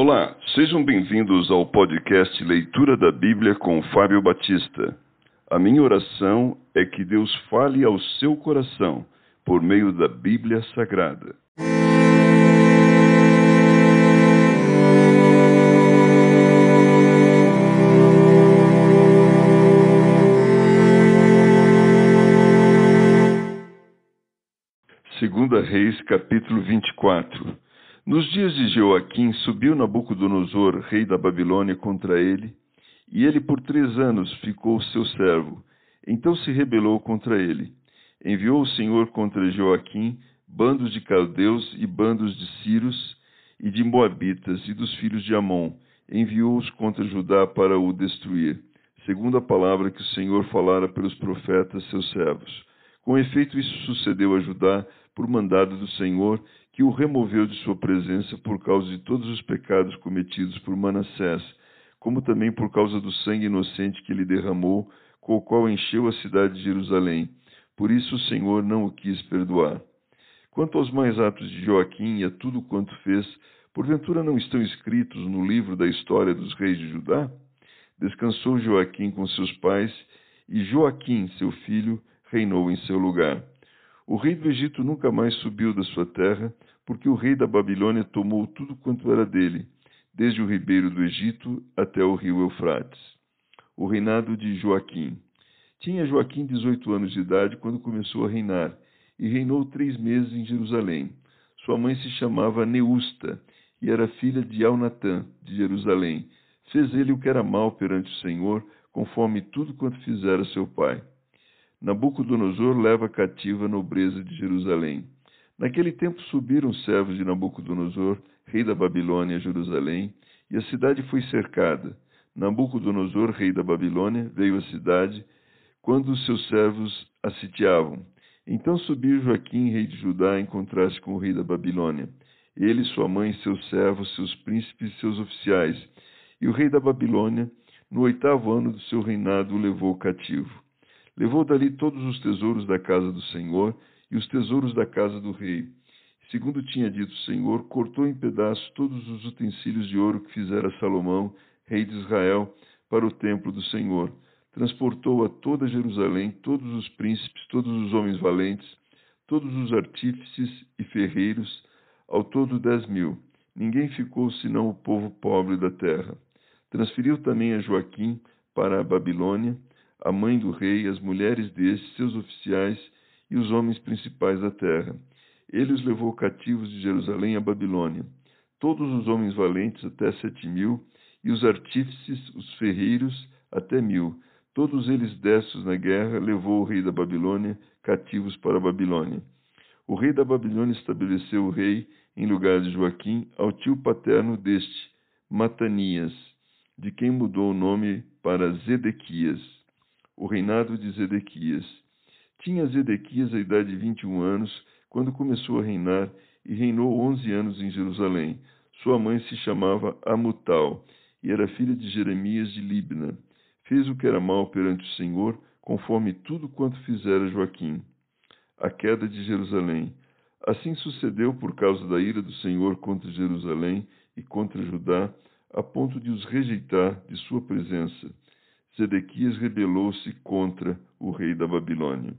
Olá, sejam bem-vindos ao podcast Leitura da Bíblia com Fábio Batista. A minha oração é que Deus fale ao seu coração por meio da Bíblia Sagrada. Segunda Reis, capítulo 24. Nos dias de Joaquim, subiu Nabucodonosor, rei da Babilônia, contra ele, e ele por três anos ficou seu servo. Então se rebelou contra ele. Enviou o Senhor contra Joaquim bandos de caldeus e bandos de Círios e de Moabitas e dos filhos de Amon. Enviou-os contra Judá para o destruir, segundo a palavra que o Senhor falara pelos profetas seus servos. Com efeito, isso sucedeu a Judá por mandado do Senhor, que o removeu de sua presença por causa de todos os pecados cometidos por Manassés, como também por causa do sangue inocente que ele derramou, com o qual encheu a cidade de Jerusalém. Por isso o Senhor não o quis perdoar. Quanto aos mais atos de Joaquim e a tudo quanto fez, porventura não estão escritos no livro da história dos reis de Judá? Descansou Joaquim com seus pais, e Joaquim, seu filho, reinou em seu lugar. O rei do Egito nunca mais subiu da sua terra, porque o rei da Babilônia tomou tudo quanto era dele, desde o ribeiro do Egito até o rio Eufrates. O reinado de Joaquim. Tinha Joaquim 18 anos de idade quando começou a reinar, e reinou três meses em Jerusalém. Sua mãe se chamava Neusta, e era filha de Alnatã, de Jerusalém. Fez ele o que era mal perante o Senhor, conforme tudo quanto fizera seu pai. Nabucodonosor leva cativa a nobreza de Jerusalém. Naquele tempo subiram os servos de Nabucodonosor, rei da Babilônia, a Jerusalém, e a cidade foi cercada. Nabucodonosor, rei da Babilônia, veio à cidade quando os seus servos a sitiavam. Então subiu Joaquim, rei de Judá, a encontrar-se com o rei da Babilônia. Ele, sua mãe, seus servos, seus príncipes e seus oficiais. E o rei da Babilônia, no oitavo ano do seu reinado, o levou cativo. Levou dali todos os tesouros da casa do Senhor e os tesouros da casa do rei. Segundo tinha dito o Senhor, cortou em pedaços todos os utensílios de ouro que fizera Salomão, rei de Israel, para o templo do Senhor. Transportou a toda Jerusalém todos os príncipes, todos os homens valentes, todos os artífices e ferreiros, ao todo dez mil. Ninguém ficou senão o povo pobre da terra. Transferiu também a Joaquim para a Babilônia, a mãe do rei, as mulheres deste, seus oficiais e os homens principais da terra. Ele os levou cativos de Jerusalém à Babilônia, todos os homens valentes até sete mil, e os artífices, os ferreiros, até mil. Todos eles destos na guerra, levou o rei da Babilônia cativos para a Babilônia. O rei da Babilônia estabeleceu o rei, em lugar de Joaquim, ao tio paterno deste, Matanias, de quem mudou o nome para Zedequias. O reinado de Zedequias. Tinha Zedequias a idade de 21 anos quando começou a reinar e reinou onze anos em Jerusalém. Sua mãe se chamava Amutal e era filha de Jeremias de Libna. Fez o que era mal perante o Senhor, conforme tudo quanto fizera Joaquim. A queda de Jerusalém. Assim sucedeu por causa da ira do Senhor contra Jerusalém e contra Judá, a ponto de os rejeitar de sua presença. Zedequias rebelou-se contra o rei da Babilônia.